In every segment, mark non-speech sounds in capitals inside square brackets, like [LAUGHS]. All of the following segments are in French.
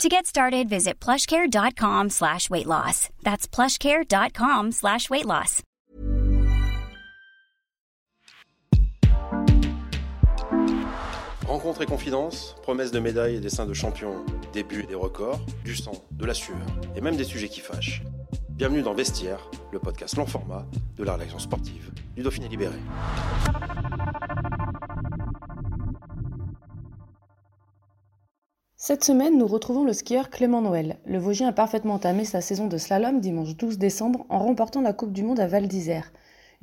To get started, visit plushcare.com slash weight loss. That's plushcare.com slash weight loss. Rencontres et confidences, promesses de médailles et dessins de champions, débuts et des records, du sang, de la sueur et même des sujets qui fâchent. Bienvenue dans Vestiaire, le podcast long format de la rédaction sportive du Dauphiné Libéré. Cette semaine, nous retrouvons le skieur Clément Noël. Le Vosgien a parfaitement entamé sa saison de slalom dimanche 12 décembre en remportant la Coupe du Monde à Val d'Isère.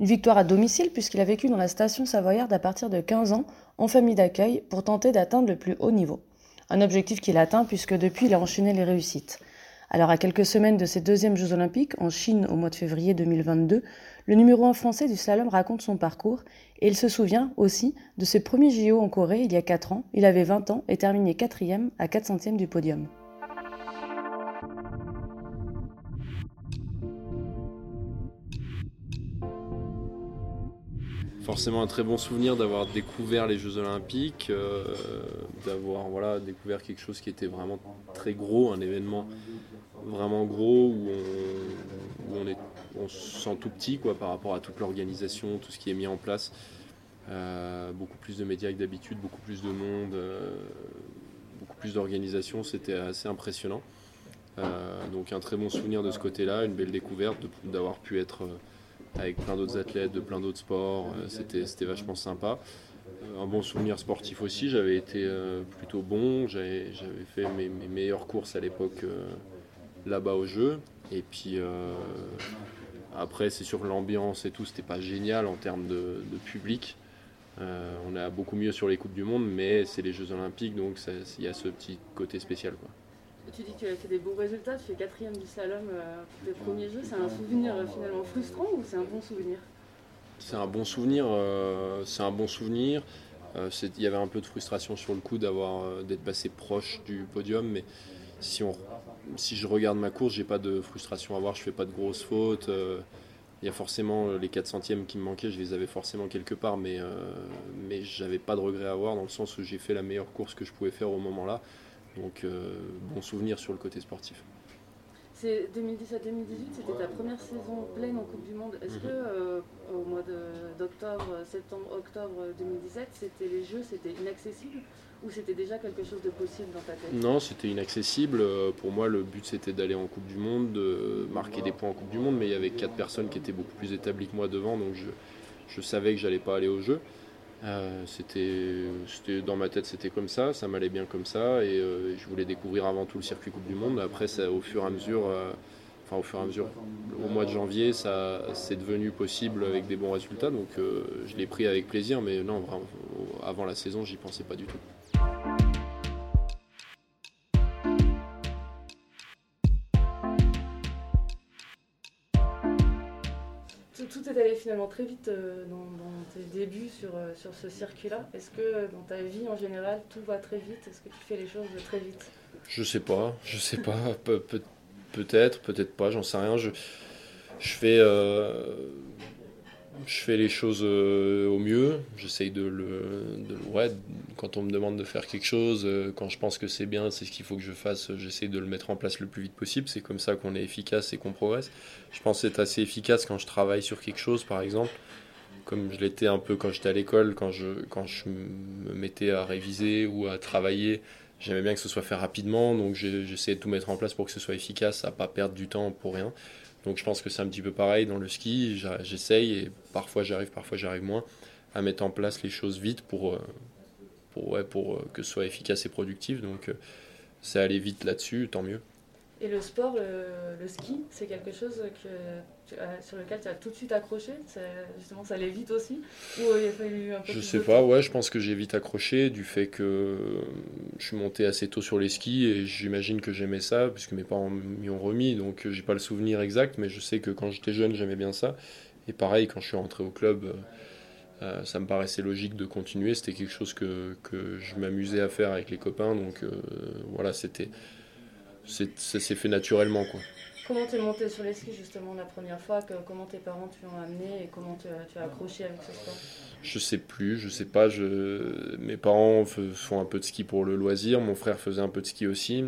Une victoire à domicile puisqu'il a vécu dans la station savoyarde à partir de 15 ans en famille d'accueil pour tenter d'atteindre le plus haut niveau. Un objectif qu'il a atteint puisque depuis il a enchaîné les réussites. Alors à quelques semaines de ses deuxièmes Jeux olympiques en Chine au mois de février 2022, le numéro 1 français du slalom raconte son parcours et il se souvient aussi de ses premiers JO en Corée il y a 4 ans. Il avait 20 ans et terminé quatrième à 4 centièmes du podium. Forcément un très bon souvenir d'avoir découvert les Jeux Olympiques, euh, d'avoir voilà, découvert quelque chose qui était vraiment très gros, un événement vraiment gros où on, est, on se sent tout petit quoi, par rapport à toute l'organisation, tout ce qui est mis en place. Euh, beaucoup plus de médias que d'habitude, beaucoup plus de monde, euh, beaucoup plus d'organisation, c'était assez impressionnant. donc un très bon souvenir de ce côté-là, une belle découverte d'avoir pu être avec plein d'autres athlètes de plein d'autres sports. Euh, c'était, vachement sympa. Euh, un bon souvenir sportif aussi, j'avais été euh, plutôt bon, j'avais, fait mes, meilleures courses à l'époque là-bas au jeu. Et puis après, c'est sûr l'ambiance et tout, c'était pas génial en termes de, public. on a beaucoup mieux sur les Coupes du Monde, mais c'est les Jeux Olympiques, donc il y a ce petit côté spécial. Tu dis que tu as des bons résultats, tu fais quatrième du slalom euh, pour tes premiers jeux. C'est un souvenir euh, finalement frustrant ou c'est un bon souvenir? C'est un bon souvenir. Euh, c'est un bon souvenir. Il y avait un peu de frustration sur le coup d'être passé proche du podium, mais si, je regarde ma course, j'ai pas de frustration à avoir. Je fais pas de grosses fautes. Il y a forcément les 4 centièmes qui me manquaient, je les avais forcément quelque part, mais, mais j'avais pas de regret à avoir dans le sens où j'ai fait la meilleure course que je pouvais faire au moment là. Donc euh, bon souvenir sur le côté sportif. C'est 2017-2018, c'était ta première saison pleine en Coupe du Monde. Est-ce mhm. que euh, au mois d'octobre, septembre-octobre 2017, c'était les Jeux, c'était inaccessible ou c'était déjà quelque chose de possible dans ta tête? Non, c'était inaccessible. Euh, pour moi, le but c'était d'aller en Coupe du Monde, de marquer des points en Coupe du Monde, mais il y avait quatre personnes qui étaient beaucoup plus établies que moi devant, donc je, je savais que j'allais pas aller au jeu. Euh, c'était, dans ma tête, c'était comme ça, ça m'allait bien comme ça, et euh, je voulais découvrir avant tout le circuit Coupe du Monde. Après, ça, au fur et à mesure, euh, enfin au fur et à mesure, au mois de janvier, ça c'est devenu possible avec des bons résultats, donc je l'ai pris avec plaisir, mais non, avant la saison, j'y pensais pas du tout. Tout est allé finalement très vite euh, dans, tes débuts sur, euh, sur ce circuit-là. Est-ce que euh, dans ta vie en général, tout va très vite? Est-ce que tu fais les choses très vite? Je sais pas, je sais pas. peut-être, peut-être pas, j'en sais rien. Je, je fais je fais les choses euh, au mieux. J'essaye de le. ouais, quand on me demande de faire quelque chose, euh, quand je pense que c'est bien, c'est ce qu'il faut que je fasse, j'essaye de le mettre en place le plus vite possible. C'est comme ça qu'on est efficace et qu'on progresse. Je pense être assez efficace quand je travaille sur quelque chose, par exemple. Comme je l'étais un peu quand j'étais à l'école, quand je, quand je me mettais à réviser ou à travailler, j'aimais bien que ce soit fait rapidement, donc j'essayais de tout mettre en place pour que ce soit efficace, à pas perdre du temps pour rien. Donc je pense que c'est un petit peu pareil dans le ski. J'essaye et parfois j'arrive, parfois j'arrive moins à mettre en place les choses vite pour, euh, euh, que ce soit efficace et productif. Donc euh, c'est aller vite là-dessus, tant mieux. Et le sport, le, ski, c'est quelque chose que sur lequel tu as tout de suite accroché Justement, ça allait vite aussi Ou il a fallu un peu Je sais pas, ouais, je pense que j'ai vite accroché du fait que je suis monté assez tôt sur les skis et j'imagine que j'aimais ça, puisque mes parents m'y ont remis, donc j'ai pas le souvenir exact, mais je sais que quand j'étais jeune, j'aimais bien ça. Et pareil, quand je suis rentré au club, ça me paraissait logique de continuer. C'était quelque chose que, que je m'amusais à faire avec les copains. Donc voilà, c'était, ça s'est fait naturellement. Quoi. Comment t'es monté sur les skis justement la première fois que, Comment tes parents t'ont amené et comment tu, tu, as accroché avec ce sport? Je sais plus, je sais pas. Je... Mes parents font un peu de ski pour le loisir. Mon frère faisait un peu de ski aussi.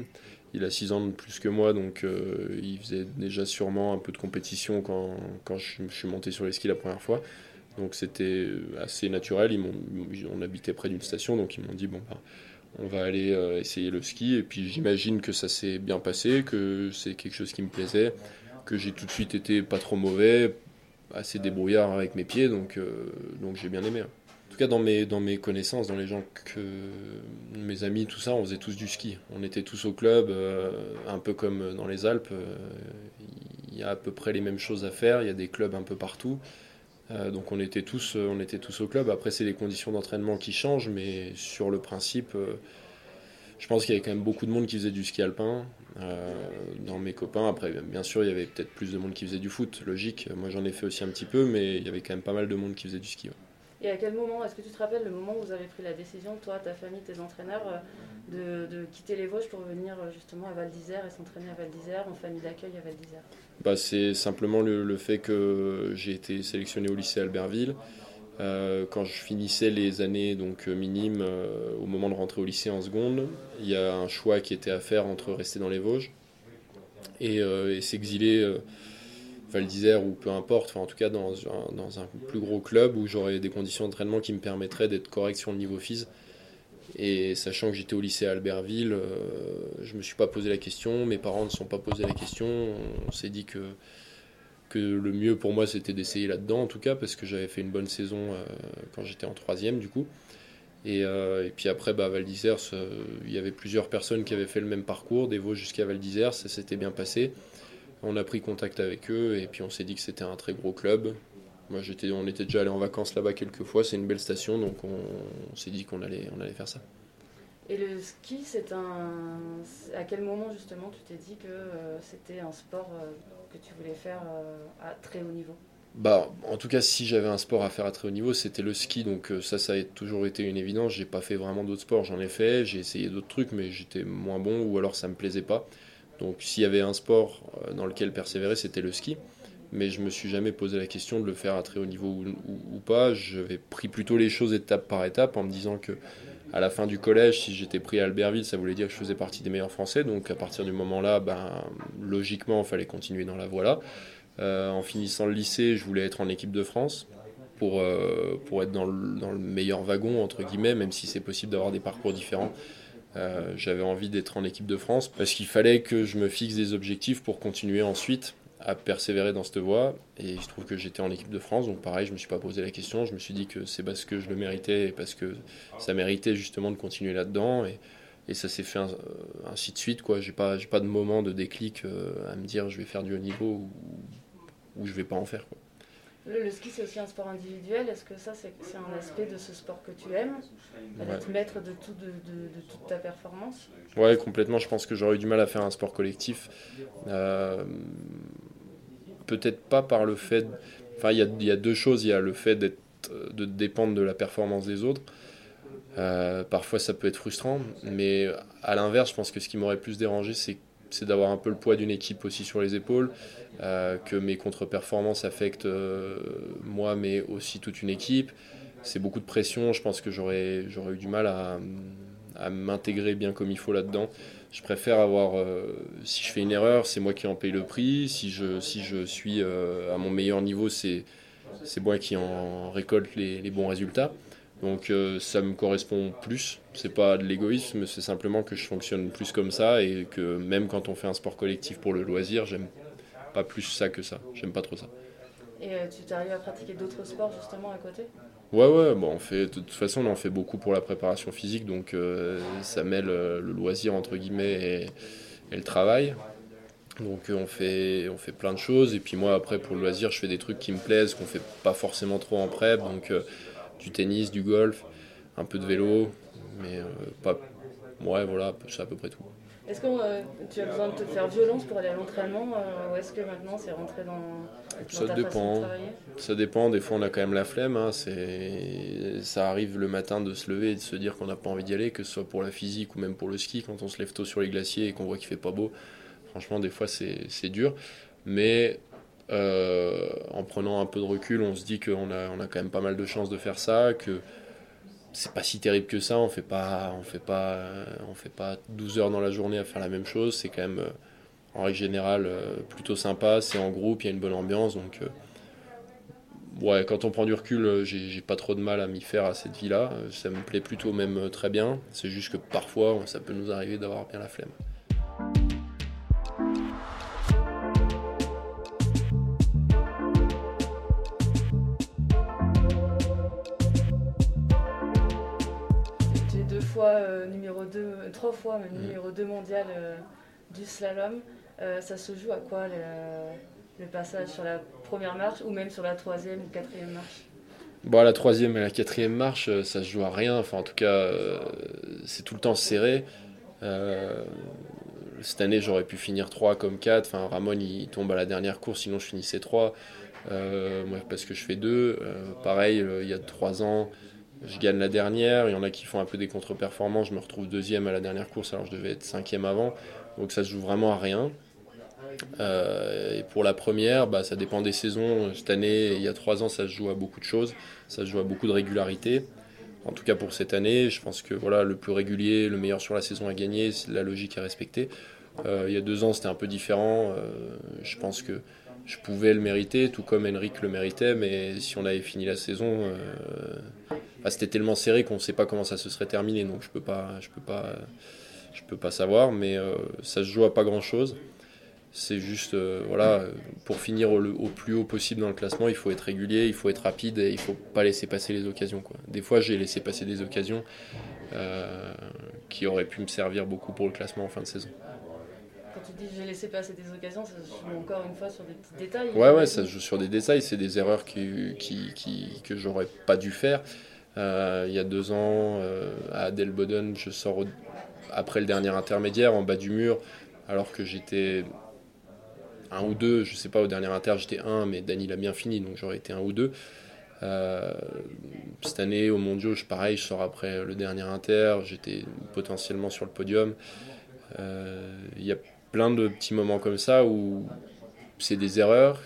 Il a 6 ans de plus que moi, donc euh, il faisait déjà sûrement un peu de compétition quand, quand je, suis monté sur les skis la première fois. Donc c'était assez naturel. Ils on habitait près d'une station, donc ils m'ont dit bon, bah, on va aller euh, essayer le ski. Et puis j'imagine que ça s'est bien passé, que c'est quelque chose qui me plaisait, que j'ai tout de suite été pas trop mauvais, assez débrouillard avec mes pieds, donc, euh, donc j'ai bien aimé. En tout cas, dans mes, dans mes connaissances, dans les gens que. mes amis, tout ça, on faisait tous du ski. On était tous au club, euh, un peu comme dans les Alpes. Il y a à peu près les mêmes choses à faire, il y a des clubs un peu partout. Euh, donc on était, tous, euh, on était tous au club. Après, c'est les conditions d'entraînement qui changent, mais sur le principe, euh, je pense qu'il y avait quand même beaucoup de monde qui faisait du ski alpin. dans mes copains, après, bien sûr, il y avait peut-être plus de monde qui faisait du foot, logique. Moi, j'en ai fait aussi un petit peu, mais il y avait quand même pas mal de monde qui faisait du ski. Et à quel moment, est-ce que tu te rappelles le moment où vous avez pris la décision, toi, ta famille, tes entraîneurs, de, quitter les Vosges pour venir justement à Val d'Isère et s'entraîner à Val d'Isère, en famille d'accueil à Val d'Isère bah, C'est simplement le, fait que j'ai été sélectionné au lycée Albertville. Euh, quand je finissais les années donc minimes, euh, au moment de rentrer au lycée en seconde, il y a un choix qui était à faire entre rester dans les Vosges et, euh, s'exiler Val d'Isère ou peu importe, en tout cas dans un, plus gros club où j'aurais des conditions d'entraînement qui me permettraient d'être correct sur le niveau phys et sachant que j'étais au lycée à Albertville, euh, je me suis pas posé la question, mes parents ne se sont pas posé la question. On s'est dit que, que le mieux pour moi c'était d'essayer là-dedans en tout cas, parce que j'avais fait une bonne saison euh, quand j'étais en troisième du coup. Et, euh, puis après, bah, Val d'Isère, il y avait plusieurs personnes qui avaient fait le même parcours, des Vosges jusqu'à Val d'Isère, ça s'était bien passé. On a pris contact avec eux et puis on s'est dit que c'était un très gros club, moi, j'étais, on était déjà allé en vacances là-bas quelques fois. C'est une belle station, donc on, s'est dit qu'on allait, on allait faire ça. Et le ski, c'est un. À quel moment justement tu t'es dit que euh, c'était un sport euh, que tu voulais faire euh, à très haut niveau? Bah, en tout cas, si j'avais un sport à faire à très haut niveau, c'était le ski. Donc ça, ça a toujours été une évidence. J'ai pas fait vraiment d'autres sports. J'en ai fait, j'ai essayé d'autres trucs, mais j'étais moins bon ou alors ça me plaisait pas. Donc s'il y avait un sport dans lequel persévérer, c'était le ski mais je me suis jamais posé la question de le faire à très haut niveau ou, pas. J'avais pris plutôt les choses étape par étape en me disant que à la fin du collège, si j'étais pris à Albertville, ça voulait dire que je faisais partie des meilleurs Français. Donc à partir du moment-là, ben, logiquement, il fallait continuer dans la voie-là. Euh, en finissant le lycée, je voulais être en équipe de France pour, euh, pour être dans le, dans le, meilleur wagon, entre guillemets, même si c'est possible d'avoir des parcours différents. Euh, j'avais envie d'être en équipe de France parce qu'il fallait que je me fixe des objectifs pour continuer ensuite à persévérer dans cette voie. Et il se trouve que j'étais en équipe de France, donc pareil, je ne me suis pas posé la question. Je me suis dit que c'est parce que je le méritais et parce que ça méritait justement de continuer là-dedans. Et, et, ça s'est fait ainsi de suite. Je n'ai pas, pas de moment de déclic euh, à me dire je vais faire du haut niveau ou, ou je ne vais pas en faire. Quoi. Le, ski, c'est aussi un sport individuel. Est-ce que ça, c'est un aspect de ce sport que tu aimes D'être maître de, tout, de, de, toute ta performance? Ouais, complètement. Je pense que j'aurais eu du mal à faire un sport collectif. Euh, peut-être pas par le fait. Enfin, il y, a, deux choses. Il y a le fait d'être, de dépendre de la performance des autres. Euh, parfois, ça peut être frustrant. Mais à l'inverse, je pense que ce qui m'aurait plus dérangé, c'est d'avoir un peu le poids d'une équipe aussi sur les épaules, euh, que mes contre-performances affectent euh, moi, mais aussi toute une équipe. C'est beaucoup de pression, je pense que j'aurais eu du mal à, m'intégrer bien comme il faut là-dedans. Je préfère avoir, euh, si je fais une erreur, c'est moi qui en paye le prix. Si je, si je suis à mon meilleur niveau, c'est, moi qui en récolte les, les bons résultats. Donc euh, ça me correspond plus. C'est pas de l'égoïsme, c'est simplement que je fonctionne plus comme ça et que même quand on fait un sport collectif pour le loisir, j'aime pas plus ça que ça. J'aime pas trop ça. Et euh, tu t'arrives à pratiquer d'autres sports justement à côté? Ouais, ouais, on fait, de toute façon, on en fait beaucoup pour la préparation physique, donc euh, ça mêle le loisir entre guillemets et, le travail. Donc on fait, on fait plein de choses, et puis moi après pour le loisir, je fais des trucs qui me plaisent, qu'on fait pas forcément trop en prep, donc du tennis, du golf, un peu de vélo, mais euh, pas. Ouais, voilà, c'est à peu près tout. Est-ce que euh, tu as besoin de te faire violence pour aller à l'entraînement euh, ou est-ce que maintenant c'est rentré dans, ça ta dépend. façon de travailler? Ça dépend, des fois on a quand même la flemme. Hein. C'est... Ça arrive le matin de se lever et de se dire qu'on n'a pas envie d'y aller, que ce soit pour la physique ou même pour le ski, quand on se lève tôt sur les glaciers et qu'on voit qu'il fait pas beau. Franchement, des fois c'est, c'est dur. Mais euh, en prenant un peu de recul, on se dit qu'on a, on a quand même pas mal de chances de faire ça, que c'est pas si terrible que ça. On fait pas, on fait pas, on fait pas 12 heures dans la journée à faire la même chose. C'est quand même, euh, en règle générale, euh, plutôt sympa. C'est en groupe, il y a une bonne ambiance. Donc, euh, ouais, quand on prend du recul, euh, j'ai pas trop de mal à m'y faire à cette vie-là. Euh, Ça me plaît plutôt même euh, très bien. C'est juste que parfois, ça peut nous arriver d'avoir bien la flemme. Trois fois même Mm. numéro 2 mondial euh, du slalom. Euh, ça se joue à quoi le, le passage sur la première marche ou même sur la troisième ou quatrième marche? Bon, la troisième et la quatrième marche, euh, ça se joue à rien. Enfin, en tout cas, euh, c'est tout le temps serré. Euh, cette année, j'aurais pu finir 3 comme 4. Enfin, Ramon, il tombe à la dernière course, sinon je finissais 3. Euh, moi, parce que je fais 2. pareil, il y a 3 ans, je gagne la dernière. Il y en a qui font un peu des contre-performances. Je me retrouve deuxième à la dernière course, alors je devais être cinquième avant. Donc ça se joue vraiment à rien. Euh, et pour la première, bah, ça dépend des saisons. Cette année, il y a trois ans, ça se joue à beaucoup de choses. Ça se joue à beaucoup de régularité. En tout cas pour cette année, je pense que voilà, le plus régulier, le meilleur sur la saison à gagner, la logique à respecter. Euh, il y a deux ans, c'était un peu différent. Euh, je pense que je pouvais le mériter, tout comme Henrik le méritait, mais si on avait fini la saison, bah, c'était tellement serré qu'on ne sait pas comment ça se serait terminé. Donc je peux pas, je peux pas, je peux pas savoir, mais euh, ça se joue à pas grand chose. C'est juste, euh, voilà, pour finir au, au plus haut possible dans le classement, il faut être régulier, il faut être rapide et il faut pas laisser passer les occasions. Quoi. Des fois, j'ai laissé passer des occasions euh, qui auraient pu me servir beaucoup pour le classement en fin de saison. Quand tu dis j'ai laissé passer des occasions, ça se joue encore une fois sur des petits détails. Ouais, ouais, ça se joue sur des détails, c'est des erreurs qui, qui, qui- que j'aurais pas dû faire. Euh, il y a deux ans, euh, à Adelboden, je sors après le dernier intermédiaire, en bas du mur, alors que j'étais un ou deux, je sais pas, au dernier inter, j'étais un, mais Dany l'a bien fini, donc j'aurais été un ou deux. Euh, cette année, au mondiaux, je, pareil, je sors après le dernier inter, j'étais potentiellement sur le podium. Il y a plein de petits moments comme ça où c'est des erreurs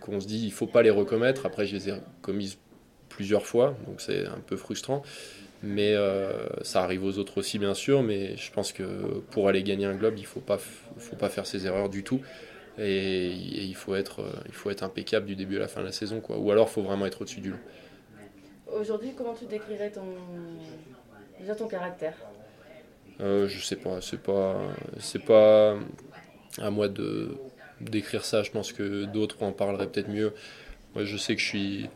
qu'on se dit il faut pas les recommettre. Après, je les ai commises plusieurs fois, donc c'est un peu frustrant. Mais euh, ça arrive aux autres aussi, bien sûr. Mais je pense que pour aller gagner un globe, il faut pas, faut pas faire ces erreurs du tout. Et, et il, faut être, euh, il faut être impeccable du début à la fin de la saison. Quoi. Ou alors, il faut vraiment être au-dessus du lot. Aujourd'hui, comment tu décrirais ton, déjà ton caractère? Euh, je sais pas, c'est pas, c'est pas à moi de d'écrire ça. Je pense que d'autres en parleraient peut-être mieux. Moi, je sais que je suis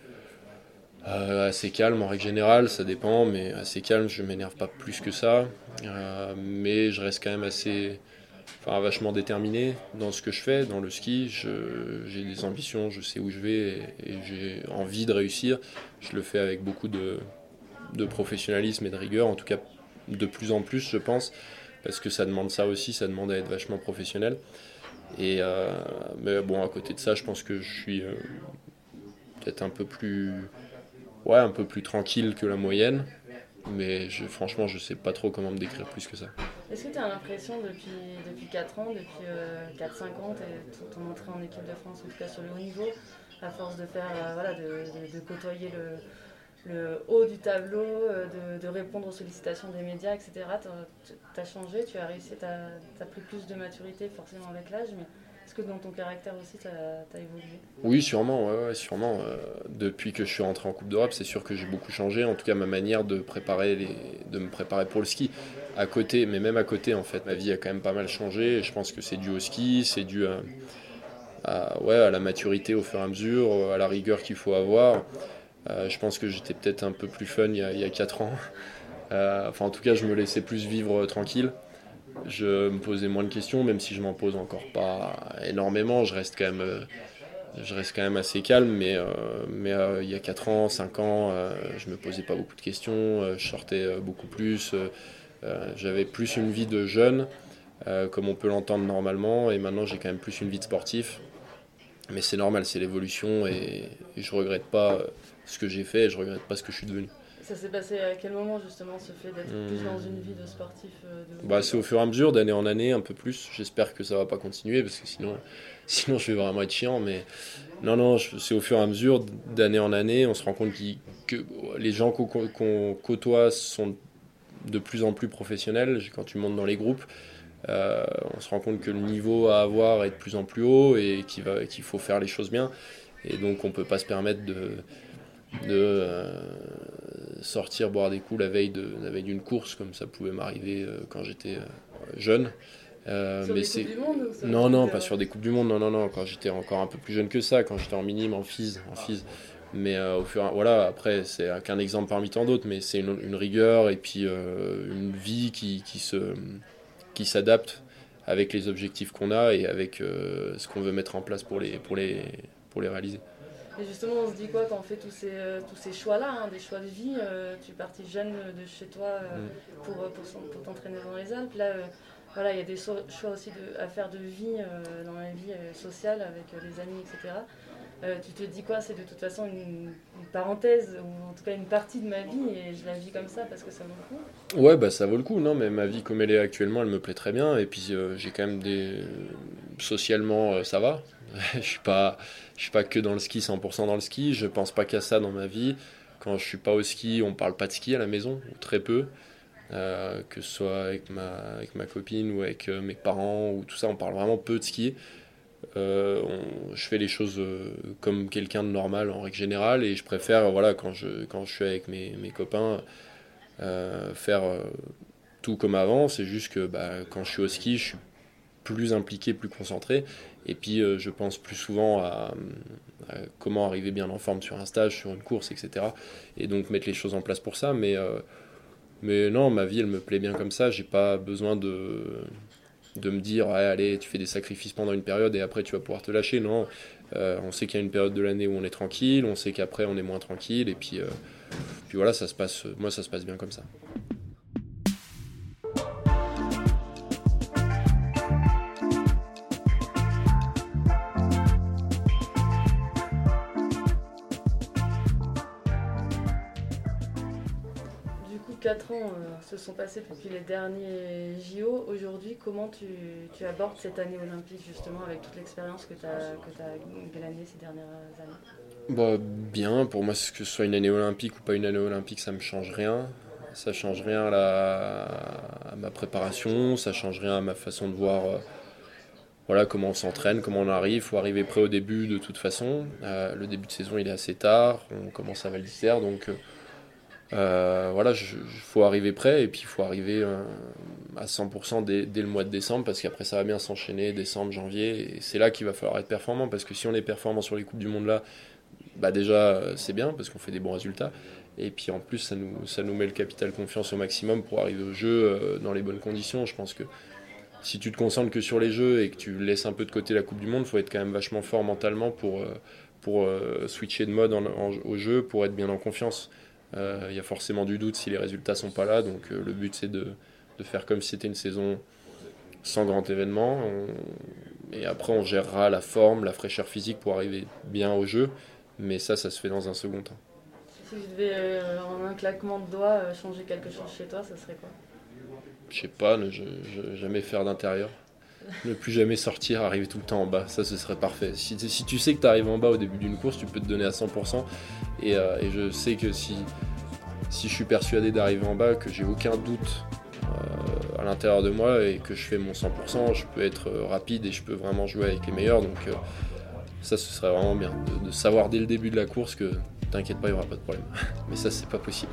euh, assez calme en règle générale, ça dépend, mais assez calme. Je m'énerve pas plus que ça, Euh, mais je reste quand même assez, enfin, vachement déterminé dans ce que je fais, dans le ski. J'ai des ambitions, je sais où je vais et, j'ai envie de réussir. Je le fais avec beaucoup de, de professionnalisme et de rigueur, en tout cas de plus en plus, je pense, parce que ça demande ça aussi, ça demande à être vachement professionnel. Et euh, mais bon, à côté de ça, je pense que je suis peut-être un peu plus, ouais, un peu plus tranquille que la moyenne. Mais franchement, je sais pas trop comment me décrire plus que ça. Est-ce que tu as l'impression depuis, depuis 4 ans, depuis euh, 4-5 ans, ton ton entrée en équipe de France, en tout cas sur le haut niveau, à force de faire, euh, voilà, de, côtoyer le, haut du tableau, euh, de, répondre aux sollicitations des médias, etc. Tu as changé, tu as réussi, tu as, pris plus de maturité forcément avec l'âge, mais que dans ton caractère aussi, tu as, évolué Oui, sûrement, sûrement. Euh, depuis que je suis rentré en Coupe d'Europe, c'est sûr que j'ai beaucoup changé. En tout cas, ma manière de préparer de me préparer pour le ski. À côté, mais même à côté, en fait, ma vie a quand même pas mal changé. Je pense que c'est dû au ski, c'est dû à, ouais, à la maturité au fur et à mesure, à la rigueur qu'il faut avoir. Euh, je pense que j'étais peut-être un peu plus fun il y a, il y a 4 ans. Euh, enfin, en tout cas, je me laissais plus vivre tranquille. Je me posais moins de questions, même si je m'en pose encore pas énormément. Je reste quand même, euh, je reste quand même assez calme, mais, euh, mais euh, il y a 4 ans, 5 ans, euh, je me posais pas beaucoup de questions. je sortais beaucoup plus. J'avais plus une vie de jeune, comme on peut l'entendre normalement, et maintenant j'ai quand même plus une vie de sportif. Mais c'est normal, c'est l'évolution, et, et je regrette pas ce que j'ai fait, et je regrette pas ce que je suis devenu. Ça s'est passé à quel moment justement ce fait d'être plus dans une vie de sportif euh, bah, C'est au fur et à mesure, d'année en année, un peu plus. J'espère que ça va pas continuer parce que sinon, [LAUGHS] sinon je vais vraiment être chiant. Mais non, non, c'est au fur et à mesure, d'année en année, on se rend compte que les gens qu'on côtoie sont de plus en plus professionnels quand tu montes dans les groupes. Euh, on se rend compte que le niveau à avoir est de plus en plus haut et qu'il faut faire les choses bien. Et donc on peut pas se permettre de, de euh, sortir boire des coups la veille de la veille d'une course comme ça pouvait m'arriver euh, quand j'étais euh, jeune. mais c'est non non pas sur des coupes du monde non non non quand j'étais encore un peu plus jeune que ça quand j'étais en minime en FIS en FIS mais au fur voilà après c'est qu'un exemple parmi tant d'autres mais c'est une, rigueur et puis une vie qui, qui se qui s'adapte avec les objectifs qu'on a et avec ce qu'on veut mettre en place pour les pour les pour les réaliser et justement, on se dit quoi quand on fait tous ces, euh, tous ces choix-là, hein, des choix de vie euh, Tu es parti jeune de chez toi euh, mm. pour, pour, t'entraîner dans les Alpes. Là, voilà, il y a des choix aussi de, à faire de vie dans la vie sociale avec les amis, etc. tu te dis quoi? C'est de toute façon une, parenthèse, ou en tout cas une partie de ma vie, et je la vis comme ça parce que ça vaut le coup? Ouais, bah ça vaut le coup, non, mais ma vie comme elle est actuellement, elle me plaît très bien, et puis j'ai quand même des. Socialement, ça va. [LAUGHS] je suis pas je suis pas que dans le ski 100% dans le ski. Je pense pas qu'à ça dans ma vie. Quand je suis pas au ski on parle pas de ski à la maison ou très peu. Euh, que ce soit avec ma, avec ma copine ou avec euh, mes parents ou tout ça on parle vraiment peu de ski. Euh, je fais les choses comme quelqu'un de normal en règle générale. Et je préfère voilà quand je quand je suis avec mes, mes copains faire tout comme avant. C'est juste que bah, quand je suis au ski je suis plus impliqué plus concentré et puis, euh, je pense plus souvent à, comment arriver bien en forme sur un stage, sur une course, etc. Et donc mettre les choses en place pour ça. Mais, euh, mais non, ma vie, elle me plaît bien comme ça. J'ai pas besoin de, de me dire, allez, tu fais des sacrifices pendant une période et après tu vas pouvoir te lâcher. Non, euh, on sait qu'il y a une période de l'année où on est tranquille, on sait qu'après on est moins tranquille. Et puis, puis voilà, ça se passe, moi, ça se passe bien comme ça. Ans euh, se sont passés depuis les derniers JO. Aujourd'hui, comment tu, abordes cette année olympique justement avec toute l'expérience que tu as, que as glané ces dernières années? Bah, Bien, pour moi, que ce soit une année olympique ou pas une année olympique, ça me change rien. Ça change rien à, ma préparation, ça change rien à ma façon de voir euh, voilà comment on s'entraîne, comment on arrive. Il faut arriver prêt au début de toute façon. Euh, le début de saison il est assez tard, on commence à Val donc euh, voilà, il faut arriver prêt et puis il faut arriver euh, à 100% dès, le mois de décembre parce qu'après ça va bien s'enchaîner, décembre, janvier, et c'est là qu'il va falloir être performant parce que si on est performant sur les Coupes du Monde là, bah déjà euh, c'est bien parce qu'on fait des bons résultats et puis en plus ça nous, ça nous met le capital confiance au maximum pour arriver au jeu dans les bonnes conditions. Je pense que si tu te concentres que sur les jeux et que tu laisses un peu de côté la Coupe du Monde, il faut être quand même vachement fort mentalement pour, pour switcher de mode au jeu, pour être bien en confiance. Il euh, y a forcément du doute si les résultats sont pas là. Donc euh, le but c'est de, de, faire comme si c'était une saison sans grand événement. et après on gérera la forme, la fraîcheur physique pour arriver bien au jeu. Mais ça, ça se fait dans un second temps. Si tu devais euh, en un claquement de doigts changer quelque chose chez toi, ça serait quoi? Je sais pas, ne jamais faire d'intérieur. Ne plus jamais sortir, arriver tout le temps en bas, ça ce serait parfait. Si, tu sais que tu arrives en bas au début d'une course, tu peux te donner à 100%. Et, et je sais que si, je suis persuadé d'arriver en bas, que j'ai aucun doute euh, à l'intérieur de moi et que je fais mon 100%, je peux être euh, rapide et je peux vraiment jouer avec les meilleurs. Donc euh, ça, ce serait vraiment bien de, savoir dès le début de la course que t'inquiète pas, il n'y aura pas de problème. [LAUGHS] Mais ça, c'est pas possible.